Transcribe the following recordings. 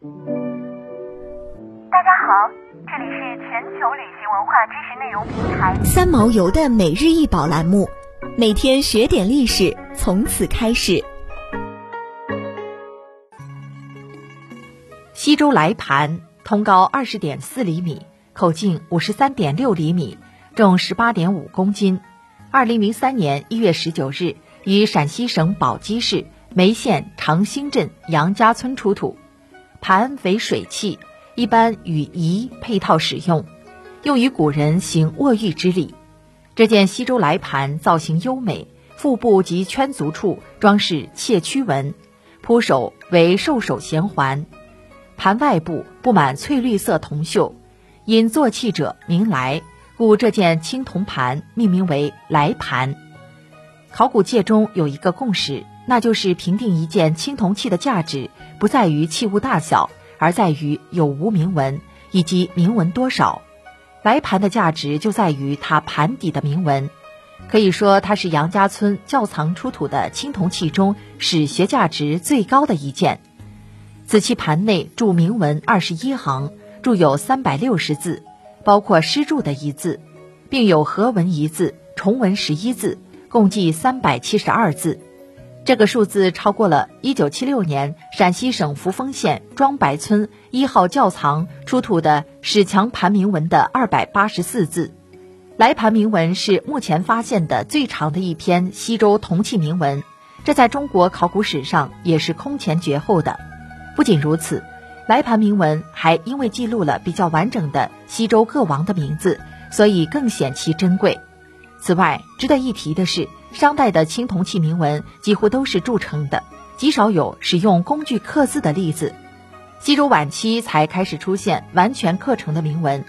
大家好，这里是全球旅行文化知识内容平台三毛游的每日一宝栏目，每天学点历史，从此开始。西周来盘，通高二十点四厘米，口径五十三点六厘米，重十八点五公斤。二零零三年一月十九日，于陕西省宝鸡市眉县长兴镇杨家村出土。盘为水器，一般与仪配套使用，用于古人行卧浴之礼。这件西周来盘造型优美，腹部及圈足处装饰窃曲纹，铺手为兽首衔环。盘外部布满翠绿色铜锈，因做器者名来，故这件青铜盘命名为来盘。考古界中有一个共识，那就是评定一件青铜器的价值，不在于器物大小，而在于有无铭文以及铭文多少。白盘的价值就在于它盘底的铭文，可以说它是杨家村窖藏出土的青铜器中史学价值最高的一件。此器盘内铸铭文二十一行，铸有三百六十字，包括诗铸的一字，并有合文一字、重文十一字，共计三百七十二字。这个数字超过了一九七六年陕西省扶风县庄白村一号窖藏出土的史强盘铭文的二百八十四字。来盘铭文是目前发现的最长的一篇西周铜器铭文，这在中国考古史上也是空前绝后的。不仅如此，来盘铭文还因为记录了比较完整的西周各王的名字，所以更显其珍贵。此外，值得一提的是，商代的青铜器铭文几乎都是铸成的，极少有使用工具刻字的例子。西周晚期才开始出现完全刻成的铭文，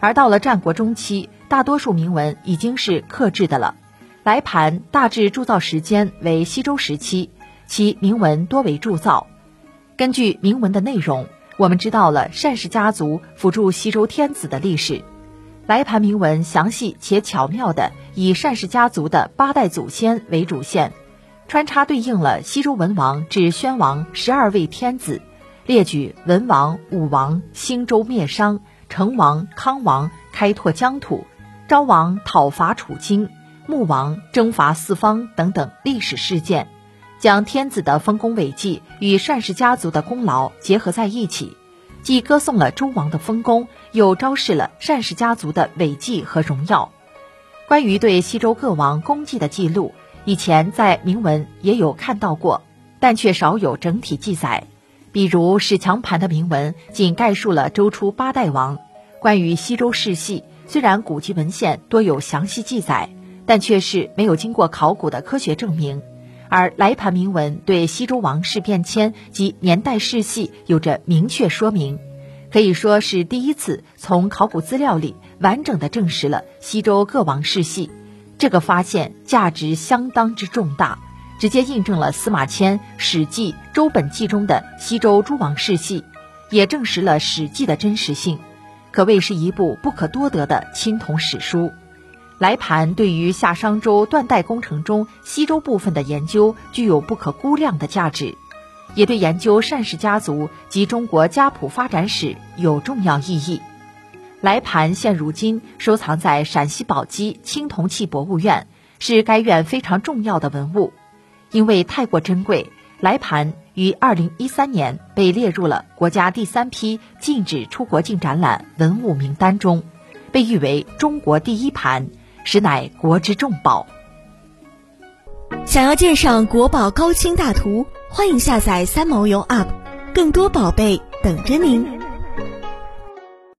而到了战国中期，大多数铭文已经是刻制的了。来盘大致铸造时间为西周时期，其铭文多为铸造。根据铭文的内容，我们知道了单氏家族辅助西周天子的历史。白盘铭文详细且巧妙地以单氏家族的八代祖先为主线，穿插对应了西周文王至宣王十二位天子，列举文王、武王兴周灭商，成王、康王开拓疆土，昭王讨伐楚荆，穆王征伐四方等等历史事件。将天子的丰功伟绩与单氏家族的功劳结合在一起，既歌颂了周王的丰功，又昭示了单氏家族的伟绩和荣耀。关于对西周各王功绩的记录，以前在铭文也有看到过，但却少有整体记载。比如史强盘的铭文，仅概述了周初八代王。关于西周世系，虽然古籍文献多有详细记载，但却是没有经过考古的科学证明。而来盘铭文对西周王室变迁及年代世系有着明确说明，可以说是第一次从考古资料里完整的证实了西周各王世系。这个发现价值相当之重大，直接印证了司马迁《史记·周本纪》中的西周诸王世系，也证实了《史记》的真实性，可谓是一部不可多得的青铜史书。来盘对于夏商周断代工程中西周部分的研究具有不可估量的价值，也对研究单氏家族及中国家谱发展史有重要意义。来盘现如今收藏在陕西宝鸡青铜器博物院，是该院非常重要的文物。因为太过珍贵，来盘于二零一三年被列入了国家第三批禁止出国境展览文物名单中，被誉为中国第一盘。实乃国之重宝。想要鉴赏国宝高清大图，欢迎下载三毛游 UP，更多宝贝等着您。